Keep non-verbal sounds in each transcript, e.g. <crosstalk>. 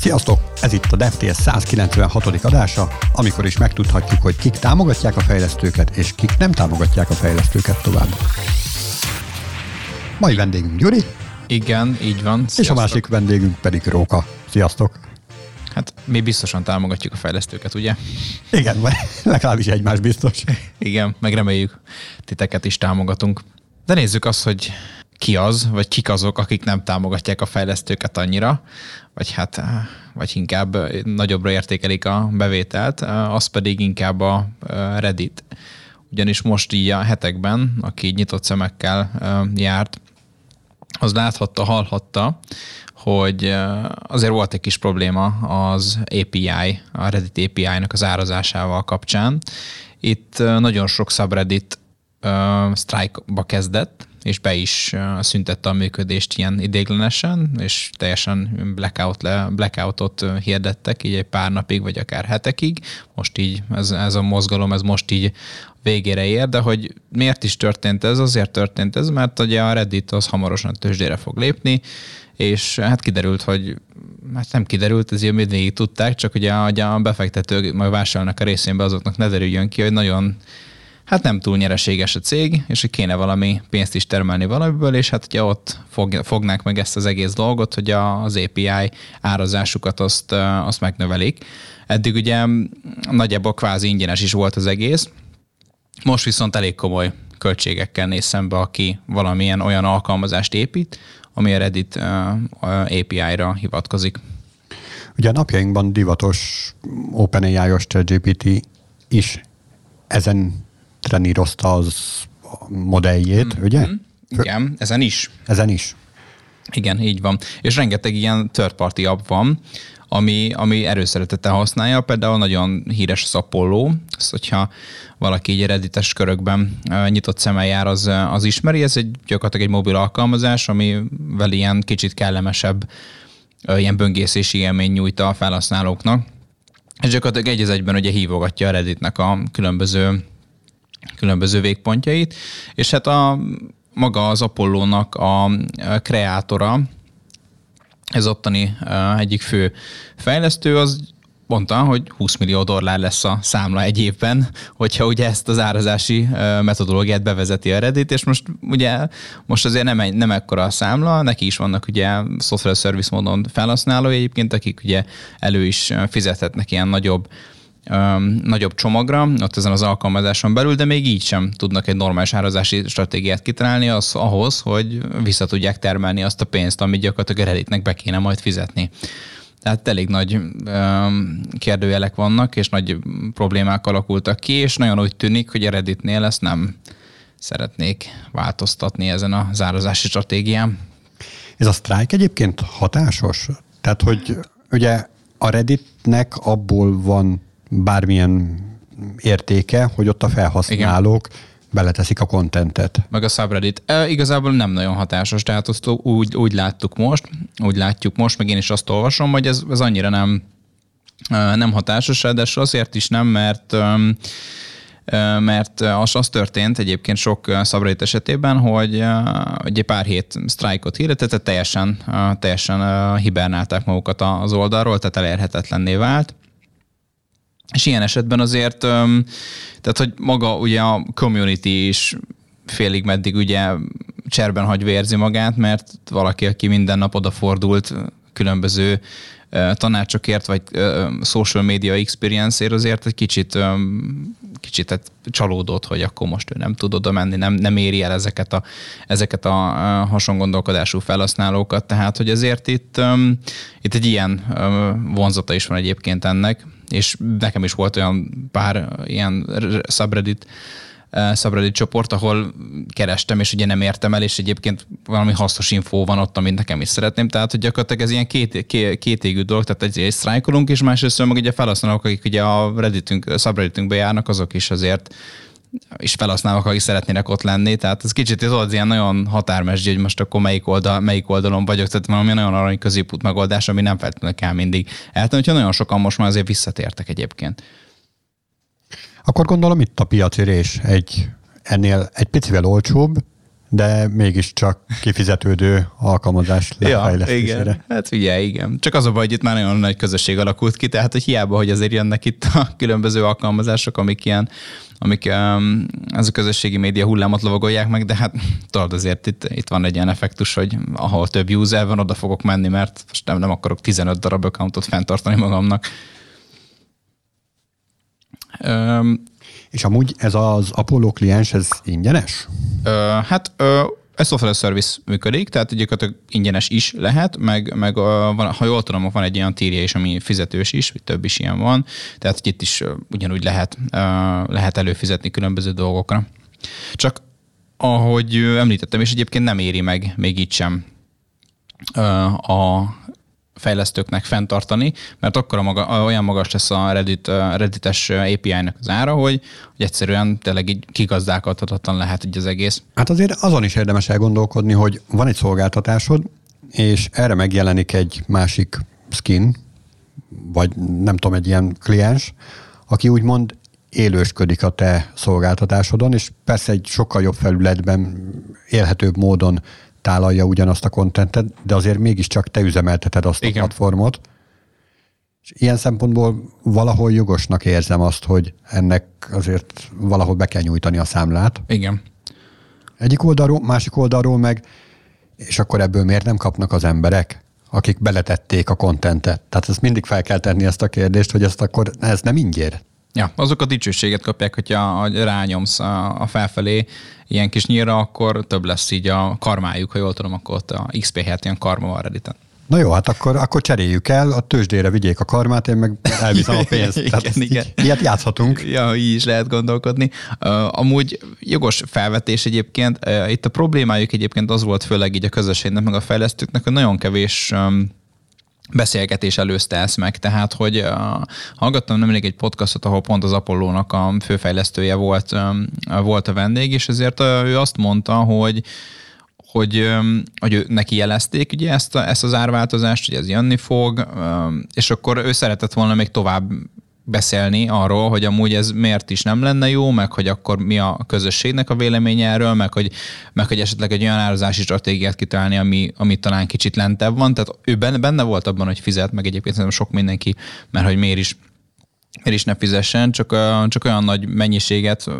Sziasztok! Ez itt a DevTS 196. adása, amikor is megtudhatjuk, hogy kik támogatják a fejlesztőket, és kik nem támogatják a fejlesztőket tovább. Mai vendégünk Gyuri. Igen, így van. Sziasztok. És a másik vendégünk pedig Róka. Sziasztok! Hát mi biztosan támogatjuk a fejlesztőket, ugye? Igen, vagy <laughs> legalábbis egymás biztos. Igen, meg reméljük titeket is támogatunk. De nézzük azt, hogy ki az, vagy kik azok, akik nem támogatják a fejlesztőket annyira, vagy hát, vagy inkább nagyobbra értékelik a bevételt, az pedig inkább a Reddit. Ugyanis most így a hetekben, aki nyitott szemekkel járt, az láthatta, hallhatta, hogy azért volt egy kis probléma az API, a Reddit API-nak az árazásával kapcsán. Itt nagyon sok subreddit strike-ba kezdett, és be is szüntette a működést ilyen idéglenesen, és teljesen blackout le, blackoutot hirdettek így egy pár napig, vagy akár hetekig. Most így ez, ez a mozgalom, ez most így végére ér, de hogy miért is történt ez? Azért történt ez, mert ugye a Reddit az hamarosan tőzsdére fog lépni, és hát kiderült, hogy hát nem kiderült, ez ilyen végig tudták, csak ugye a befektetők majd vásárolnak a részénbe, azoknak ne derüljön ki, hogy nagyon hát nem túl nyereséges a cég, és hogy kéne valami pénzt is termelni valamiből, és hát ugye ott fog, fognák meg ezt az egész dolgot, hogy az API árazásukat azt, azt megnövelik. Eddig ugye nagyjából kvázi ingyenes is volt az egész, most viszont elég komoly költségekkel néz szembe, aki valamilyen olyan alkalmazást épít, ami a Reddit API-ra hivatkozik. Ugye a napjainkban divatos OpenAI-os ChatGPT is ezen trenírozta az modelljét, mm. ugye? Mm. Igen, ezen is. Ezen is. Igen, így van. És rengeteg ilyen third party app van, ami, ami erőszeretettel használja. Például nagyon híres az Apollo, ezt, hogyha valaki így reddites körökben nyitott szemmel jár, az, az ismeri. Ez egy gyakorlatilag egy mobil alkalmazás, amivel ilyen kicsit kellemesebb ilyen böngészési élmény nyújt a felhasználóknak. És gyakorlatilag egy az egyben ugye hívogatja a Redditnek a különböző különböző végpontjait, és hát a maga az Apollónak a kreátora, ez ottani egyik fő fejlesztő, az mondta, hogy 20 millió dollár lesz a számla egy évben, hogyha ugye ezt az árazási metodológiát bevezeti a Reddit, és most ugye most azért nem, nem ekkora a számla, neki is vannak ugye software service módon felhasználói egyébként, akik ugye elő is fizethetnek ilyen nagyobb nagyobb csomagra, ott ezen az alkalmazáson belül, de még így sem tudnak egy normális árazási stratégiát kitalálni az, ahhoz, hogy vissza tudják termelni azt a pénzt, amit gyakorlatilag a Redditnek be kéne majd fizetni. Tehát elég nagy öm, kérdőjelek vannak, és nagy problémák alakultak ki, és nagyon úgy tűnik, hogy a Redditnél ezt nem szeretnék változtatni ezen a zározási stratégián. Ez a sztrájk egyébként hatásos? Tehát, hogy ugye a Redditnek abból van bármilyen értéke, hogy ott a felhasználók Igen. beleteszik a kontentet. Meg a subreddit. E, igazából nem nagyon hatásos, tehát azt úgy, úgy láttuk most, úgy látjuk most, meg én is azt olvasom, hogy ez, ez annyira nem, nem hatásos, de azért is nem, mert mert az, az történt egyébként sok szabadít esetében, hogy egy pár hét sztrájkot hirdetett, teljesen, teljesen hibernálták magukat az oldalról, tehát elérhetetlenné vált, és ilyen esetben azért, tehát hogy maga ugye a community is félig meddig ugye cserben hagy vérzi magát, mert valaki, aki minden nap odafordult különböző tanácsokért, vagy social media experience-ért azért egy kicsit, kicsit hát csalódott, hogy akkor most ő nem tud oda menni, nem, nem éri el ezeket a, ezeket a hasongondolkodású felhasználókat, tehát hogy ezért itt, itt egy ilyen vonzata is van egyébként ennek, és nekem is volt olyan pár ilyen subreddit subreddit csoport, ahol kerestem, és ugye nem értem el, és egyébként valami hasznos infó van ott, amit nekem is szeretném. Tehát, hogy gyakorlatilag ez ilyen két, két, két égű dolog, tehát egy, egy sztrájkolunk, és másrészt meg ugye felhasználók, akik ugye a Redditünk, subredditünkbe járnak, azok is azért is felhasználók, akik szeretnének ott lenni, tehát ez kicsit az ilyen nagyon határmesdje, hogy most akkor melyik, oldal, melyik oldalon vagyok, tehát valami nagyon arany középút megoldás, ami nem feltétlenül kell mindig eltenni, hogyha nagyon sokan most már azért visszatértek egyébként. Akkor gondolom itt a piaci rés egy ennél egy picivel olcsóbb, de mégiscsak kifizetődő alkalmazás <laughs> lefejlesztésére. Ja, igen. Hát ugye, igen. Csak az a baj, hogy itt már nagyon nagy közösség alakult ki, tehát hogy hiába, hogy azért jönnek itt a különböző alkalmazások, amik ilyen amik ez a közösségi média hullámot lovagolják meg, de hát tudod azért itt, itt van egy ilyen effektus, hogy ahol több user van, oda fogok menni, mert most nem, nem akarok 15 darab accountot fenntartani magamnak. Um, és amúgy ez az Apollo kliens, ez ingyenes? Uh, hát uh, ez software service működik, tehát gyakorlatilag ingyenes is lehet, meg, meg van, ha jól tudom, van egy olyan tírja is, ami fizetős is, vagy több is ilyen van, tehát itt is ugyanúgy lehet, lehet előfizetni különböző dolgokra. Csak ahogy említettem, és egyébként nem éri meg még itt sem a fejlesztőknek fenntartani, mert akkor maga, olyan magas lesz a Reddit, Reddites API-nak az ára, hogy, hogy egyszerűen tényleg így kigazdálkodhatatlan lehet így az egész. Hát azért azon is érdemes elgondolkodni, hogy van egy szolgáltatásod, és erre megjelenik egy másik skin, vagy nem tudom, egy ilyen kliens, aki úgymond élősködik a te szolgáltatásodon, és persze egy sokkal jobb felületben, élhetőbb módon tálalja ugyanazt a kontentet, de azért mégiscsak te üzemelteted azt Igen. a platformot. És ilyen szempontból valahol jogosnak érzem azt, hogy ennek azért valahol be kell nyújtani a számlát. Igen. Egyik oldalról, másik oldalról meg, és akkor ebből miért nem kapnak az emberek, akik beletették a kontentet? Tehát ezt mindig fel kell tenni ezt a kérdést, hogy ezt akkor ez nem ingyér. Ja, azok a dicsőséget kapják, hogyha rányomsz a felfelé ilyen kis nyíra, akkor több lesz így a karmájuk, ha jól tudom, akkor ott a XP helyett ilyen karma van Redditen. Na jó, hát akkor, akkor cseréljük el, a tőzsdére vigyék a karmát, én meg elviszem a pénzt. <laughs> igen, Tehát igen. Ilyet játszhatunk. Ja, így is lehet gondolkodni. Uh, amúgy jogos felvetés egyébként. Uh, itt a problémájuk egyébként az volt főleg így a közösségnek, meg a fejlesztőknek, hogy nagyon kevés um, beszélgetés előzte ezt meg, tehát hogy uh, hallgattam nemrég egy podcastot, ahol pont az Apollónak a főfejlesztője volt, volt a vendég, és ezért ő azt mondta, hogy hogy, hogy ő, neki jelezték ugye ezt, a, ezt az árváltozást, hogy ez jönni fog, és akkor ő szeretett volna még tovább beszélni arról, hogy amúgy ez miért is nem lenne jó, meg hogy akkor mi a közösségnek a véleménye erről, meg hogy, meg hogy esetleg egy olyan árazási stratégiát kitalálni, ami, ami talán kicsit lentebb van. Tehát ő benne, benne volt abban, hogy fizet, meg egyébként szerintem sok mindenki, mert hogy miért is, miért is ne fizessen, csak, csak olyan nagy mennyiséget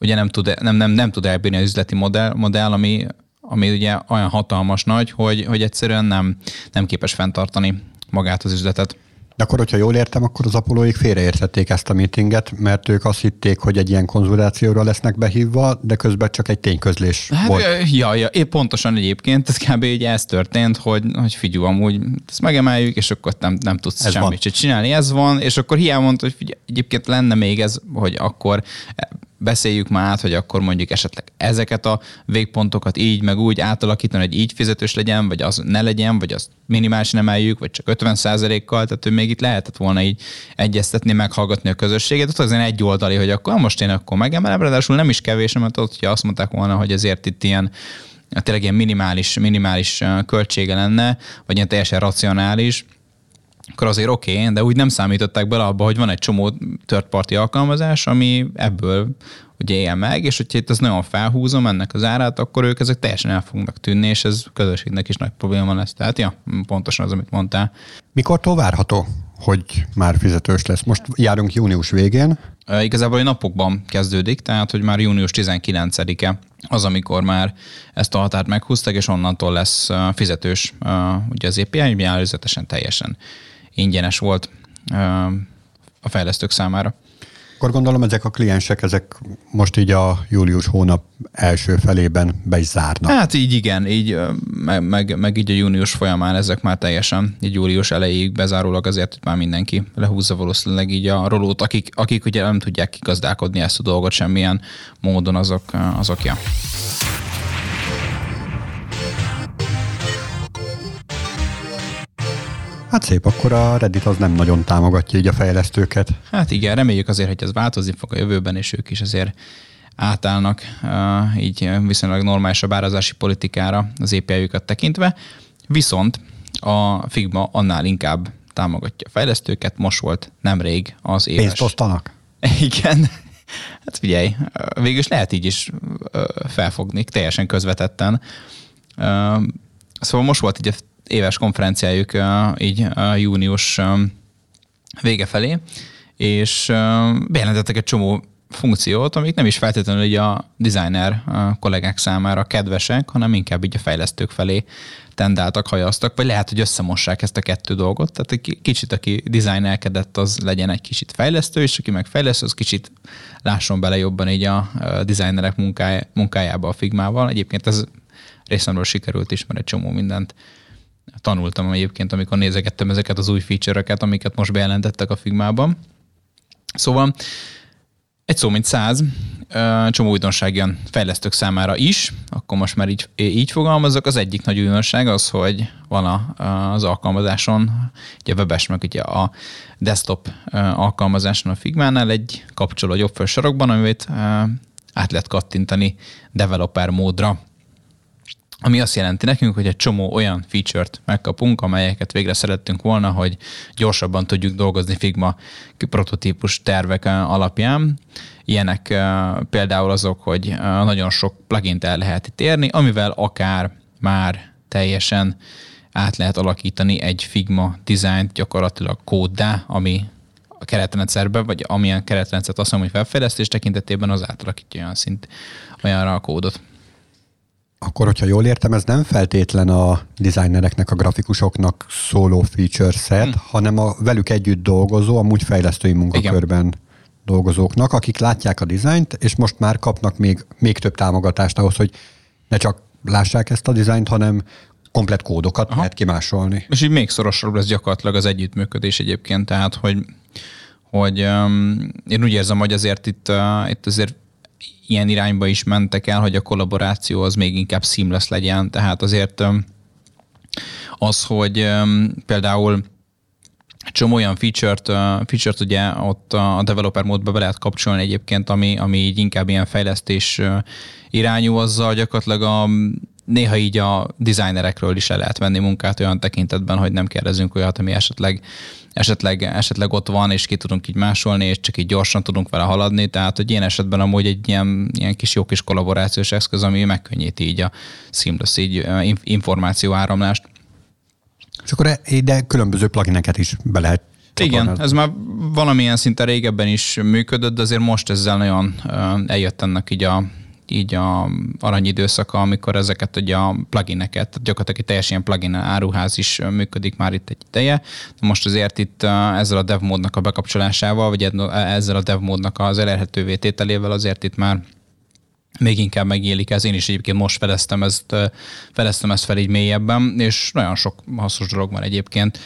ugye nem tud, nem, nem, nem tud elbírni az üzleti modell, modell ami, ami ugye olyan hatalmas nagy, hogy, hogy egyszerűen nem, nem képes fenntartani magát az üzletet. De akkor, hogyha jól értem, akkor az apolóik félreértették ezt a meetinget, mert ők azt hitték, hogy egy ilyen konzultációra lesznek behívva, de közben csak egy tényközlés hát, volt. Ja, ja, épp pontosan egyébként, ez kb. így ez történt, hogy, hogy figyelj, amúgy ezt megemeljük, és akkor nem, nem tudsz ez semmit van. csinálni. Ez van, és akkor hiába mondta, hogy figyelj, egyébként lenne még ez, hogy akkor beszéljük már át, hogy akkor mondjuk esetleg ezeket a végpontokat így, meg úgy átalakítani, hogy így fizetős legyen, vagy az ne legyen, vagy azt minimálisan emeljük, vagy csak 50 kal tehát ő még itt lehetett volna így egyeztetni, meghallgatni a közösséget, ott azért egy oldali, hogy akkor most én akkor megemelem, ráadásul nem is kevés, mert ott, hogyha azt mondták volna, hogy ezért itt ilyen tényleg ilyen minimális, minimális költsége lenne, vagy ilyen teljesen racionális, akkor azért oké, okay, de úgy nem számították bele abba, hogy van egy csomó third party alkalmazás, ami ebből ugye él meg, és hogyha itt ez nagyon felhúzom ennek az árát, akkor ők ezek teljesen el fognak tűnni, és ez közösségnek is nagy probléma lesz. Tehát ja, pontosan az, amit mondtál. Mikor várható, hogy már fizetős lesz? Most járunk június végén. E, igazából egy napokban kezdődik, tehát hogy már június 19-e az, amikor már ezt a határt meghúztak, és onnantól lesz fizetős ugye az API, előzetesen teljesen ingyenes volt a fejlesztők számára. Akkor gondolom ezek a kliensek, ezek most így a július hónap első felében be is zárnak. Hát így igen, így meg, meg, meg így a június folyamán ezek már teljesen, így július elejéig bezárólag azért, hogy már mindenki lehúzza valószínűleg így a rolót, akik, akik ugye nem tudják kigazdálkodni ezt a dolgot semmilyen módon, azok, azok ja. Hát szép, akkor a Reddit az nem nagyon támogatja így a fejlesztőket. Hát igen, reméljük azért, hogy ez változni fog a jövőben, és ők is azért átállnak uh, így viszonylag normálisabb árazási politikára az api tekintve. Viszont a Figma annál inkább támogatja a fejlesztőket. Most volt nemrég az éves... Pénzt osztanak? <laughs> Igen. Hát figyelj, végülis lehet így is felfogni, teljesen közvetetten. Szóval most volt egy éves konferenciájuk így június vége felé, és bejelentettek egy csomó funkciót, amik nem is feltétlenül így a designer kollégák számára kedvesek, hanem inkább így a fejlesztők felé tendáltak, hajaztak, vagy lehet, hogy összemossák ezt a kettő dolgot. Tehát egy kicsit, aki designelkedett, az legyen egy kicsit fejlesztő, és aki meg fejlesztő, az kicsit lásson bele jobban így a designerek munkájába a Figmával. Egyébként ez részemről sikerült is, mert egy csomó mindent tanultam egyébként, amikor nézegettem ezeket az új feature-öket, amiket most bejelentettek a Figmában. Szóval egy szó, mint száz, csomó újdonság jön fejlesztők számára is, akkor most már így, így fogalmazok. Az egyik nagy újdonság az, hogy van az alkalmazáson, ugye a webes, meg ugye a desktop alkalmazáson a Figmánál egy kapcsoló jobb sarokban, amit át lehet kattintani developer módra. Ami azt jelenti nekünk, hogy egy csomó olyan feature-t megkapunk, amelyeket végre szerettünk volna, hogy gyorsabban tudjuk dolgozni Figma prototípus tervek alapján. Ilyenek például azok, hogy nagyon sok plugin el lehet itt érni, amivel akár már teljesen át lehet alakítani egy Figma dizájnt gyakorlatilag kóddá, ami a keretrendszerben, vagy amilyen keretrendszert azt mondom, hogy felfejlesztés tekintetében az átalakítja olyan szint olyanra a kódot. Akkor, hogyha jól értem, ez nem feltétlen a designereknek, a grafikusoknak szóló feature set, hmm. hanem a velük együtt dolgozó, amúgy fejlesztői munkakörben Igen. dolgozóknak, akik látják a dizájnt, és most már kapnak még, még több támogatást ahhoz, hogy ne csak lássák ezt a dizájnt, hanem komplet kódokat Aha. lehet kimásolni. És így még szorosabb lesz gyakorlatilag az együttműködés egyébként, tehát hogy, hogy um, én úgy érzem, hogy azért itt, uh, itt azért ilyen irányba is mentek el, hogy a kollaboráció az még inkább seamless legyen, tehát azért az, hogy például csomó olyan feature-t, feature-t ugye ott a developer módba be lehet kapcsolni egyébként, ami, ami így inkább ilyen fejlesztés irányú, azzal gyakorlatilag a néha így a designerekről is el lehet venni munkát olyan tekintetben, hogy nem kérdezünk olyat, ami esetleg, esetleg, esetleg ott van, és ki tudunk így másolni, és csak így gyorsan tudunk vele haladni. Tehát, hogy ilyen esetben amúgy egy ilyen, ilyen kis jó kis kollaborációs eszköz, ami megkönnyíti így a seamless így információ áramlást. És akkor ide különböző plugineket is be lehet igen, ez már valamilyen szinten régebben is működött, de azért most ezzel nagyon eljött ennek így a, így a aranyidőszaka, amikor ezeket ugye a plugineket, gyakorlatilag egy teljesen plugin áruház is működik már itt egy ideje. Most azért itt ezzel a dev módnak a bekapcsolásával, vagy ezzel a dev módnak az elérhetővé tételével azért itt már még inkább megélik ez. Én is egyébként most feleztem ezt, feleztem ezt fel így mélyebben, és nagyon sok hasznos dolog van egyébként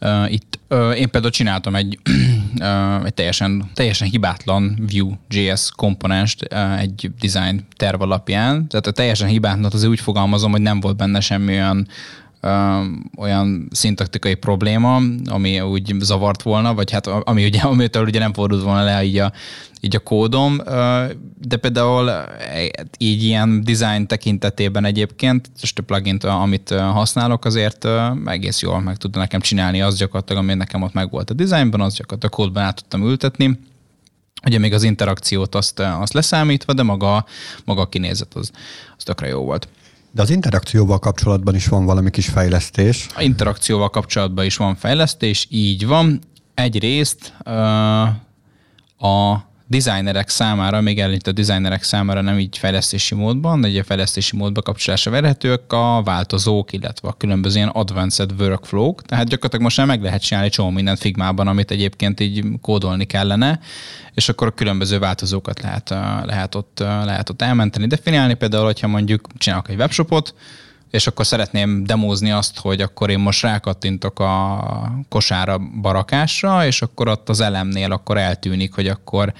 Uh, itt uh, én például csináltam egy, <clears throat> uh, egy teljesen, teljesen hibátlan Vue.js komponenst uh, egy design terv alapján. Tehát a teljesen hibátlan, az úgy fogalmazom, hogy nem volt benne semmi olyan szintaktikai probléma, ami úgy zavart volna, vagy hát ami ugye, <laughs> amitől ugye nem fordult volna le így a, így a kódom, de például így ilyen design tekintetében egyébként, és a plugin amit használok, azért egész jól meg tudta nekem csinálni. Az gyakorlatilag, ami nekem ott meg volt a designban, az gyakorlatilag a kódban át tudtam ültetni, Ugye még az interakciót azt, azt leszámítva, de maga, maga a kinézet az, az tökre jó volt. De az interakcióval kapcsolatban is van valami kis fejlesztés. A interakcióval kapcsolatban is van fejlesztés, így van. Egyrészt a designerek számára, még előtt a designerek számára nem így fejlesztési módban, de egy fejlesztési módba kapcsolásra verhetők a változók, illetve a különböző ilyen advanced workflow-k. Tehát gyakorlatilag most már meg lehet csinálni csomó mindent Figmában, amit egyébként így kódolni kellene, és akkor a különböző változókat lehet, lehet, ott, lehet ott elmenteni, definiálni. Például, hogyha mondjuk csinálok egy webshopot, és akkor szeretném demózni azt, hogy akkor én most rákattintok a kosára barakásra, és akkor ott az elemnél akkor eltűnik, hogy akkor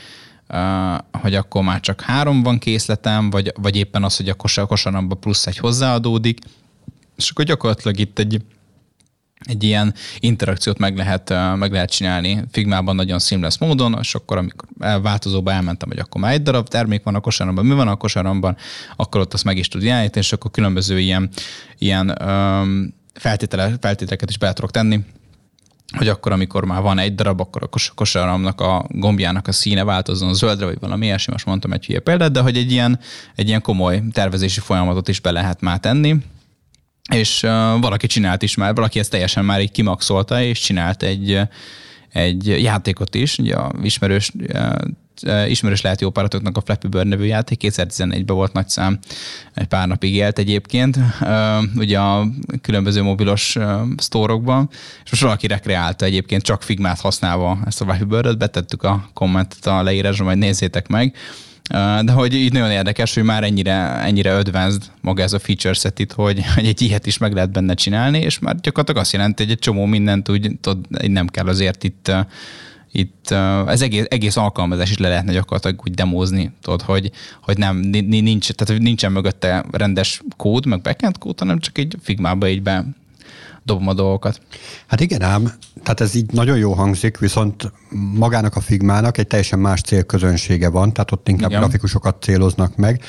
hogy akkor már csak három van készletem, vagy, vagy éppen az, hogy a kosar, kosaramba plusz egy hozzáadódik, és akkor gyakorlatilag itt egy egy ilyen interakciót meg lehet, meg lehet csinálni. Figmában nagyon seamless módon, és akkor amikor változóba elmentem, hogy akkor már egy darab termék van a kosaramban, mi van a kosaramban, akkor ott azt meg is tud jeleníteni, és akkor különböző ilyen, ilyen um, feltételeket is be tudok tenni, hogy akkor, amikor már van egy darab, akkor a kos- kosaramnak a gombjának a színe változzon zöldre, vagy valami ilyesmi, most mondtam egy hülye példát, de hogy egy ilyen, egy ilyen komoly tervezési folyamatot is be lehet már tenni, és uh, valaki csinált is már, valaki ezt teljesen már így kimaxolta, és csinált egy, egy játékot is, ugye a ismerős uh, ismerős lehet jó páratoknak a Flappy Bird nevű játék, 2011-ben volt nagy szám, egy pár napig élt egyébként, ugye a különböző mobilos sztórokban, és most valaki rekreálta egyébként csak Figmát használva ezt a Flappy Bird-öt, betettük a kommentet a leírásra, majd nézzétek meg, de hogy így nagyon érdekes, hogy már ennyire, ennyire advanced maga ez a feature set itt, hogy, hogy egy ilyet is meg lehet benne csinálni, és már gyakorlatilag azt jelenti, hogy egy csomó mindent úgy tudod, nem kell azért itt itt ez egész, egész alkalmazás is le lehetne gyakorlatilag úgy demózni, tudod, hogy, hogy nem, nincs, tehát hogy nincsen mögötte rendes kód, meg backend kód, hanem csak egy figmába így be dobom a dolgokat. Hát igen ám, tehát ez így nagyon jó hangzik, viszont magának a Figmának egy teljesen más célközönsége van, tehát ott inkább igen. grafikusokat céloznak meg,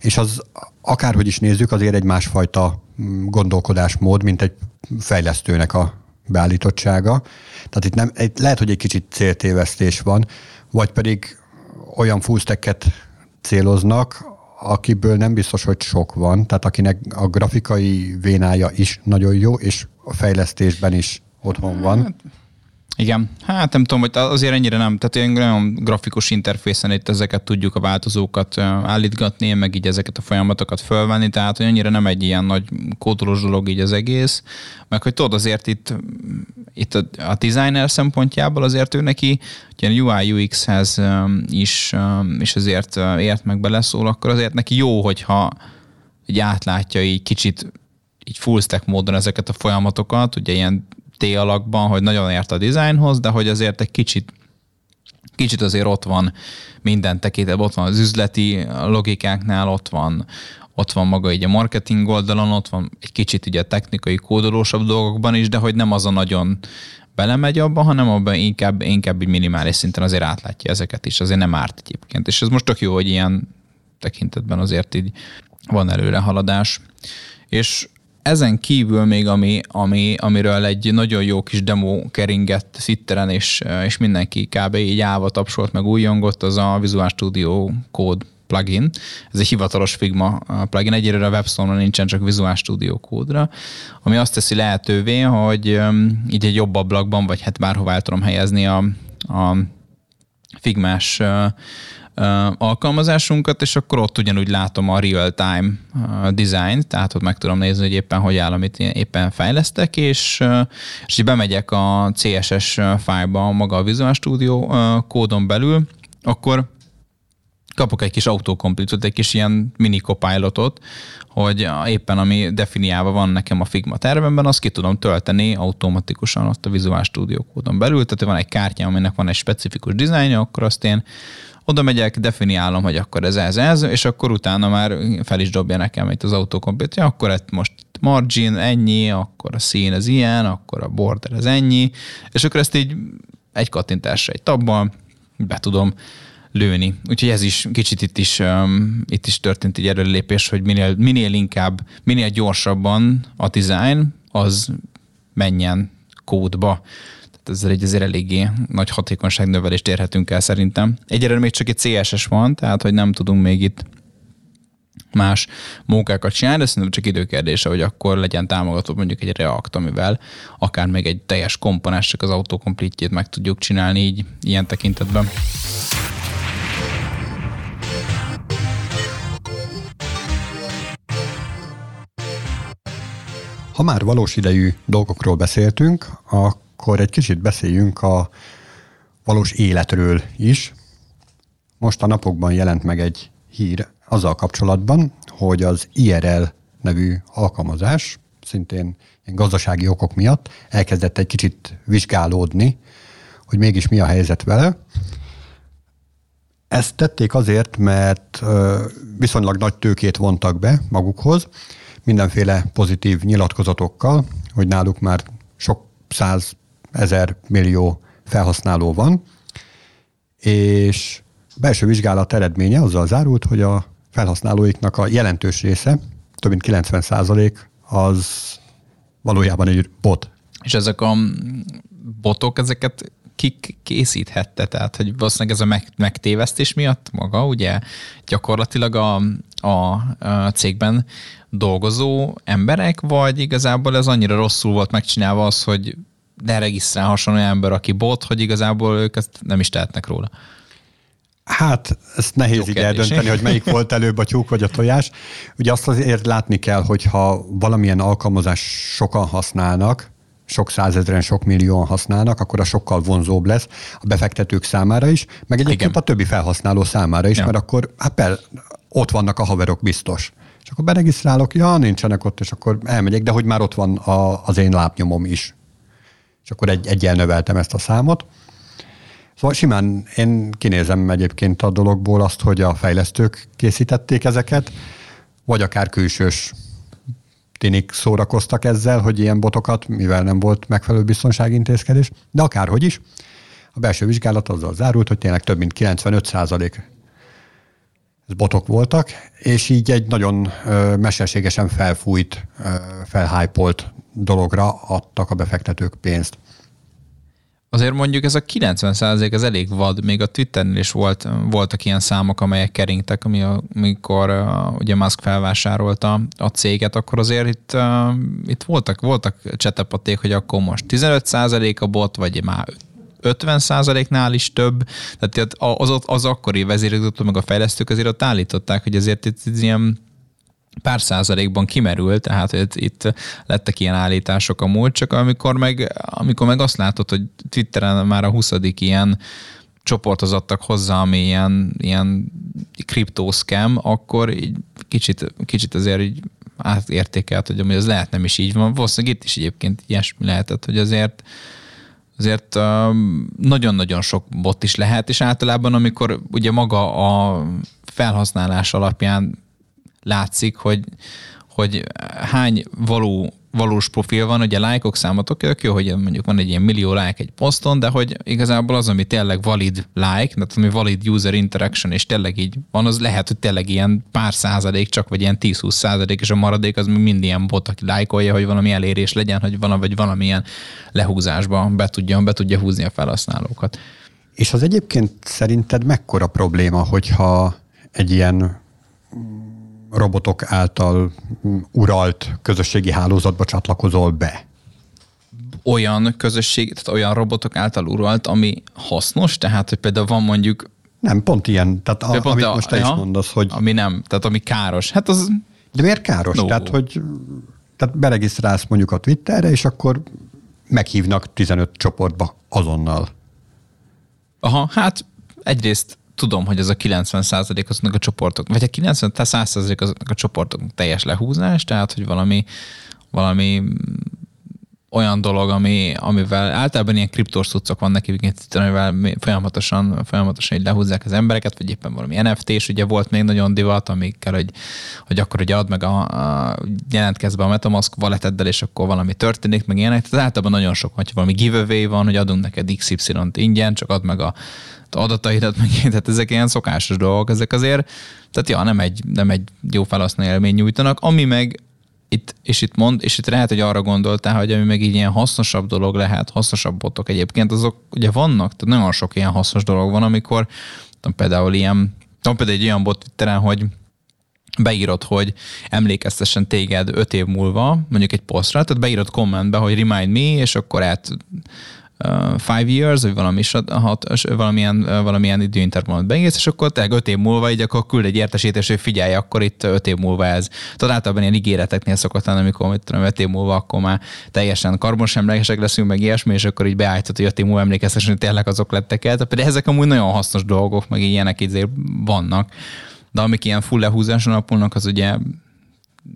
és az akárhogy is nézzük, azért egy másfajta mm, gondolkodásmód, mint egy fejlesztőnek a beállítottsága. Tehát itt, nem, lehet, hogy egy kicsit céltévesztés van, vagy pedig olyan fullstacket céloznak, akiből nem biztos, hogy sok van, tehát akinek a grafikai vénája is nagyon jó, és a fejlesztésben is otthon van. Igen, hát nem tudom, hogy azért ennyire nem, tehát ilyen nagyon grafikus interfészen itt ezeket tudjuk a változókat állítgatni, meg így ezeket a folyamatokat fölvenni, tehát hogy annyira nem egy ilyen nagy kódolós dolog így az egész, meg hogy tudod azért itt, itt a, a designer szempontjából azért ő neki ilyen UI UX-hez is, és azért ért meg beleszól, akkor azért neki jó, hogyha így átlátja így kicsit így full stack módon ezeket a folyamatokat, ugye ilyen T alakban, hogy nagyon ért a dizájnhoz, de hogy azért egy kicsit kicsit azért ott van minden tekintetben, ott van az üzleti logikáknál, ott van, ott van maga így a marketing oldalon, ott van egy kicsit ugye a technikai kódolósabb dolgokban is, de hogy nem az a nagyon belemegy abba, hanem abban inkább, inkább így minimális szinten azért átlátja ezeket is, azért nem árt egyébként. És ez most tök jó, hogy ilyen tekintetben azért így van előre haladás. És ezen kívül még, ami, ami, amiről egy nagyon jó kis demo keringett Twitteren, és, és mindenki kb. így állva tapsolt, meg újongott, az a Visual Studio Code plugin. Ez egy hivatalos Figma plugin, egyre a webstone nincsen csak Visual Studio kódra, ami azt teszi lehetővé, hogy így egy jobb ablakban, vagy hát bárhová el tudom helyezni a, a Figmás alkalmazásunkat, és akkor ott ugyanúgy látom a real-time design, tehát ott meg tudom nézni, hogy éppen hogy áll, amit éppen fejlesztek, és, és így bemegyek a CSS fájlba maga a Visual Studio kódon belül, akkor kapok egy kis autokompletot, egy kis ilyen mini copilotot, hogy éppen ami definiálva van nekem a Figma tervemben, azt ki tudom tölteni automatikusan ott a Visual Studio kódon belül, tehát van egy kártya, aminek van egy specifikus dizájnja, akkor azt én oda megyek, definiálom, hogy akkor ez ez, ez, és akkor utána már fel is dobja nekem itt az autokomplet, ja, akkor itt most margin ennyi, akkor a szín ez ilyen, akkor a border ez ennyi, és akkor ezt így egy kattintásra egy tabban be tudom lőni. Úgyhogy ez is kicsit itt is, um, itt is történt egy erőlépés, hogy minél, minél inkább, minél gyorsabban a design az menjen kódba ezzel egy azért eléggé nagy hatékonyságnövelést érhetünk el szerintem. Egyelőre még csak egy CSS van, tehát hogy nem tudunk még itt más munkákat csinálni, de szerintem csak időkérdése, hogy akkor legyen támogató mondjuk egy React, amivel akár még egy teljes komponens, csak az autokomplítjét meg tudjuk csinálni így ilyen tekintetben. Ha már valós idejű dolgokról beszéltünk, a akkor egy kicsit beszéljünk a valós életről is. Most a napokban jelent meg egy hír azzal kapcsolatban, hogy az IRL nevű alkalmazás, szintén gazdasági okok miatt elkezdett egy kicsit vizsgálódni, hogy mégis mi a helyzet vele. Ezt tették azért, mert viszonylag nagy tőkét vontak be magukhoz, mindenféle pozitív nyilatkozatokkal, hogy náluk már sok száz ezer millió felhasználó van, és belső vizsgálat eredménye azzal zárult, hogy a felhasználóiknak a jelentős része, több mint 90% az valójában egy bot. És ezek a botok ezeket ki készíthette, tehát hogy valószínűleg ez a meg, megtévesztés miatt maga, ugye gyakorlatilag a, a, a cégben dolgozó emberek, vagy igazából ez annyira rosszul volt megcsinálva az, hogy ne regisztrálhasson olyan ember, aki bot, hogy igazából ők ezt nem is tehetnek róla. Hát, ezt nehéz Jó így kérdés. eldönteni, hogy melyik volt előbb a tyúk vagy a tojás. Ugye azt azért látni kell, hogyha valamilyen alkalmazás sokan használnak, sok százezren, sok millióan használnak, akkor a sokkal vonzóbb lesz a befektetők számára is, meg egyébként Igen. a többi felhasználó számára is, ja. mert akkor hát per, ott vannak a haverok biztos. És akkor beregisztrálok, ja, nincsenek ott, és akkor elmegyek, de hogy már ott van a, az én lábnyomom is. És akkor egy, egyel növeltem ezt a számot. Szóval simán én kinézem egyébként a dologból azt, hogy a fejlesztők készítették ezeket, vagy akár külsős tinik szórakoztak ezzel, hogy ilyen botokat, mivel nem volt megfelelő biztonsági intézkedés, de akárhogy is, a belső vizsgálat azzal zárult, hogy tényleg több mint 95 százalék botok voltak, és így egy nagyon ö, mesterségesen felfújt, ö, felhájpolt dologra adtak a befektetők pénzt. Azért mondjuk ez a 90 százalék ez elég vad, még a Twitternél is volt, voltak ilyen számok, amelyek keringtek, ami amikor uh, ugye Musk felvásárolta a céget, akkor azért itt, itt voltak, voltak csetepaték, hogy akkor most 15 százalék a bot, vagy már 50 százaléknál is több, tehát az, az akkori vezérigazgató meg a fejlesztők azért ott állították, hogy azért itt, itt ilyen pár százalékban kimerül, tehát itt, itt lettek ilyen állítások a múlt, csak amikor meg, amikor meg azt látod, hogy Twitteren már a 20. ilyen csoporthoz adtak hozzá, ami ilyen, ilyen kriptószkem, akkor így kicsit, kicsit azért így átértékelt, hogy ez lehet nem is így van. Valószínűleg itt is egyébként ilyesmi lehetett, hogy azért azért nagyon-nagyon sok bot is lehet, és általában amikor ugye maga a felhasználás alapján látszik, hogy, hogy hány való valós profil van, ugye lájkok számot tök jó, hogy mondjuk van egy ilyen millió like egy poszton, de hogy igazából az, ami tényleg valid like, tehát ami valid user interaction, és tényleg így van, az lehet, hogy tényleg ilyen pár százalék csak, vagy ilyen 10-20 százalék, és a maradék az mind ilyen bot, aki lájkolja, hogy valami elérés legyen, hogy valami, vagy valamilyen lehúzásba be tudja, be tudja húzni a felhasználókat. És az egyébként szerinted mekkora probléma, hogyha egy ilyen robotok által uralt közösségi hálózatba csatlakozol be? Olyan közösség, tehát olyan robotok által uralt, ami hasznos, tehát hogy például van mondjuk nem, pont ilyen. Tehát a, pont amit a, most te ja, is mondasz, hogy... Ami nem, tehát ami káros. Hát az... De miért káros? No. Tehát, hogy tehát beregisztrálsz mondjuk a Twitterre, és akkor meghívnak 15 csoportba azonnal. Aha, hát egyrészt tudom, hogy ez a 90 százalék azoknak a csoportok, vagy a 90 100 százalék azoknak a csoportoknak teljes lehúzás, tehát hogy valami, valami olyan dolog, ami, amivel általában ilyen kriptós cuccok vannak, amivel folyamatosan, folyamatosan így lehúzzák az embereket, vagy éppen valami NFT, és ugye volt még nagyon divat, amikkel, hogy, hogy akkor ugye ad meg a, a jelentkezz be a Metamask walleteddel, és akkor valami történik, meg ilyenek. Tehát általában nagyon sok, hogy valami giveaway van, hogy adunk neked XY-t ingyen, csak ad meg a adataidat, meg tehát ezek ilyen szokásos dolgok, ezek azért, tehát ja, nem egy, nem egy jó felhasználó élmény nyújtanak, ami meg itt, és itt mond, és itt lehet, hogy arra gondoltál, hogy ami meg így ilyen hasznosabb dolog lehet, hasznosabb botok egyébként, azok ugye vannak, tehát nagyon sok ilyen hasznos dolog van, amikor tudom, például ilyen, tudom, például egy olyan bot Twitteren, hogy beírod, hogy emlékeztessen téged öt év múlva, mondjuk egy posztra, tehát beírod kommentbe, hogy remind me, és akkor át five years, vagy valami, hat, valamilyen, uh, valamilyen időintervallumot beírsz, és akkor te öt év múlva így akkor küld egy értesítés, hogy figyelj, akkor itt öt év múlva ez. Tehát általában ilyen ígéreteknél szokott lenni, amikor mit tudom, öt év múlva akkor már teljesen karbonsemlegesek leszünk, meg ilyesmi, és akkor így beállítod, hogy öt év múlva emlékeztes, hogy tényleg azok lettek el. Tehát ezek amúgy nagyon hasznos dolgok, meg ilyenek így vannak. De amik ilyen full lehúzáson alapulnak, az ugye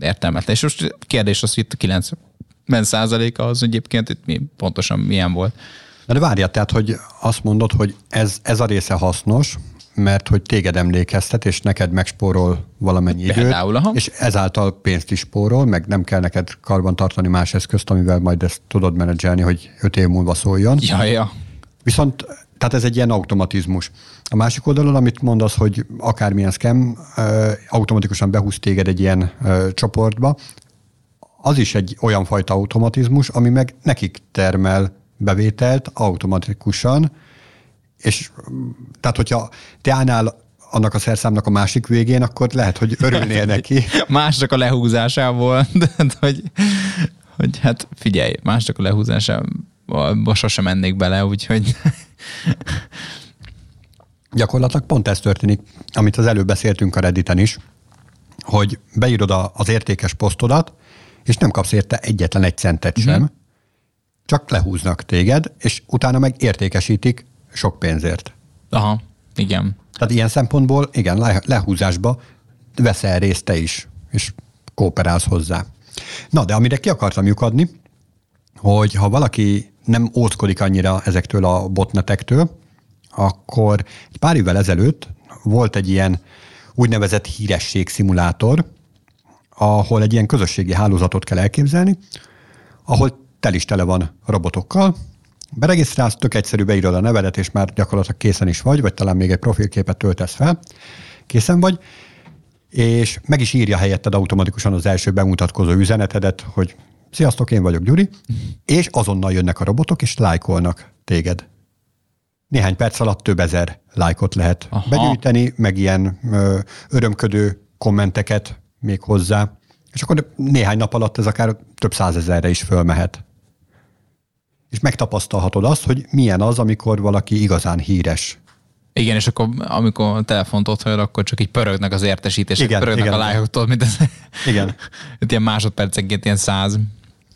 értelmetlen. És most kérdés az, hogy itt 90 százaléka az egyébként itt mi, pontosan milyen volt. Na de várjál, tehát, hogy azt mondod, hogy ez, ez a része hasznos, mert hogy téged emlékeztet, és neked megspórol valamennyi időt, aha. és ezáltal pénzt is spórol, meg nem kell neked karban tartani más eszközt, amivel majd ezt tudod menedzselni, hogy öt év múlva szóljon. Ja, ja. Viszont tehát ez egy ilyen automatizmus. A másik oldalon, amit mondasz, hogy akármilyen scam automatikusan behúz téged egy ilyen csoportba, az is egy olyan fajta automatizmus, ami meg nekik termel bevételt automatikusan, és tehát hogyha te állnál annak a szerszámnak a másik végén, akkor lehet, hogy örülnél <laughs> neki. Másnak a lehúzásából, <laughs> de hogy, hogy hát figyelj, másnak a lehúzásából sosem mennék bele, úgyhogy <laughs> Gyakorlatilag pont ez történik, amit az előbb beszéltünk a Redditen is, hogy beírod az értékes posztodat, és nem kapsz érte egyetlen egy centet sem, uh-huh. csak lehúznak téged, és utána meg értékesítik sok pénzért. Aha, igen. Tehát ilyen szempontból, igen, lehúzásba veszel részt te is, és kooperálsz hozzá. Na, de amire ki akartam lyukadni, hogy ha valaki nem óckodik annyira ezektől a botnetektől, akkor egy pár évvel ezelőtt volt egy ilyen úgynevezett híresség szimulátor, ahol egy ilyen közösségi hálózatot kell elképzelni, ahol tel is tele van robotokkal, beregisztrálsz, tök egyszerű, beírod a nevedet, és már gyakorlatilag készen is vagy, vagy talán még egy profilképet töltesz fel, készen vagy, és meg is írja helyetted automatikusan az első bemutatkozó üzenetedet, hogy sziasztok, én vagyok Gyuri, és azonnal jönnek a robotok, és lájkolnak téged. Néhány perc alatt több ezer lájkot lehet Aha. begyűjteni, meg ilyen ö, örömködő kommenteket még hozzá, és akkor néhány nap alatt ez akár több százezerre is fölmehet. És megtapasztalhatod azt, hogy milyen az, amikor valaki igazán híres. Igen, és akkor amikor a telefont ott akkor csak így pörögnek az értesítések, igen, pörögnek igen, a lájkoktól, mint ez. Igen. <laughs> Itt ilyen másodpercenként ilyen száz.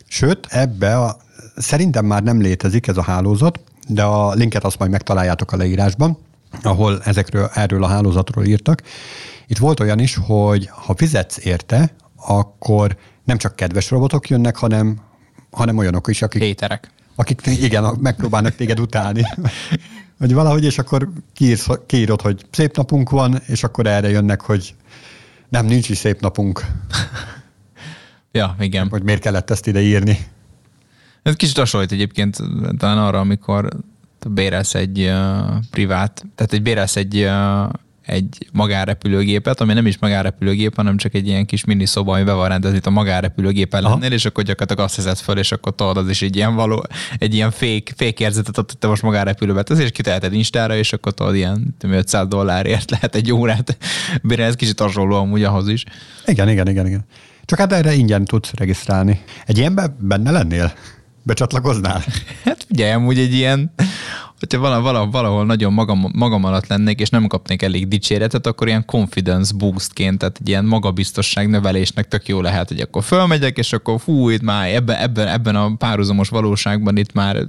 Sőt, ebbe a, szerintem már nem létezik ez a hálózat, de a linket azt majd megtaláljátok a leírásban, ahol ezekről, erről a hálózatról írtak. Itt volt olyan is, hogy ha fizetsz érte, akkor nem csak kedves robotok jönnek, hanem, hanem olyanok is, akik... Héterek. Akik igen, megpróbálnak téged utálni. <laughs> Hogy valahogy, és akkor kiírsz, kiírod, hogy szép napunk van, és akkor erre jönnek, hogy nem, nincs is szép napunk. <laughs> ja, igen. Hogy miért kellett ezt ide írni. Ez kicsit hasonlít egyébként talán arra, amikor bérelsz egy uh, privát, tehát egy bérelsz egy, uh, egy magárepülőgépet, ami nem is magárepülőgép, hanem csak egy ilyen kis mini szoba, ami be van rendezve itt a magárepülőgép lennél, és akkor gyakorlatilag azt hiszed föl, és akkor tudod, az is egy ilyen való, egy ilyen fék, fék érzetet hogy te most magárepülőbe tesz, és kiteheted Instára, és akkor tudod, ilyen 500 dollárért <laughs> lehet egy órát bérelni, ez kicsit hasonló amúgy ahhoz is. Igen, igen, igen, igen. Csak hát erre ingyen tudsz regisztrálni. Egy ilyenben benne lennél? Becsatlakoznál? <laughs> Hát ugye, amúgy egy ilyen, hogyha valahol, valahol nagyon magam, magam alatt lennék, és nem kapnék elég dicséretet, akkor ilyen confidence boostként, tehát egy ilyen magabiztosság növelésnek tök jó lehet, hogy akkor fölmegyek, és akkor fú, itt már ebben, ebben, ebben a párhuzamos valóságban itt már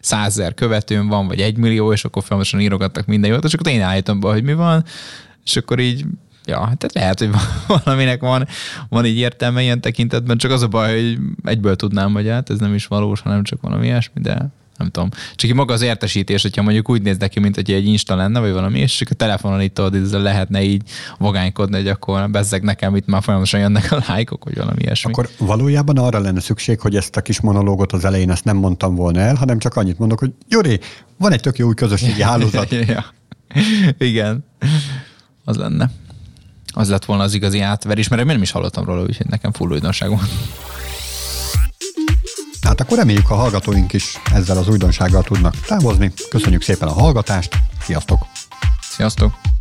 százer követőm van, vagy egy millió, és akkor folyamatosan írogattak minden jót, és akkor én állítom be, hogy mi van, és akkor így Ja, tehát lehet, hogy <laughs> valaminek van, van így értelme ilyen tekintetben, csak az a baj, hogy egyből tudnám, hogy hát ez nem is valós, hanem csak valami ilyesmi, de nem tudom. Csak maga az értesítés, hogyha mondjuk úgy néz neki, mint hogy egy Insta lenne, vagy valami, és csak a telefonon itt tudod, ezzel lehetne így vagánykodni, hogy akkor bezzeg nekem itt már folyamatosan jönnek a lájkok, vagy valami ilyesmi. Akkor valójában arra lenne szükség, hogy ezt a kis monológot az elején ezt nem mondtam volna el, hanem csak annyit mondok, hogy Gyuri, van egy tök jó új közösségi <laughs> hálózat. ja. Igen, az lenne az lett volna az igazi átverés, mert én nem is hallottam róla, úgyhogy nekem full újdonság van. Hát akkor reméljük a hallgatóink is ezzel az újdonsággal tudnak távozni. Köszönjük szépen a hallgatást, sziasztok! Sziasztok!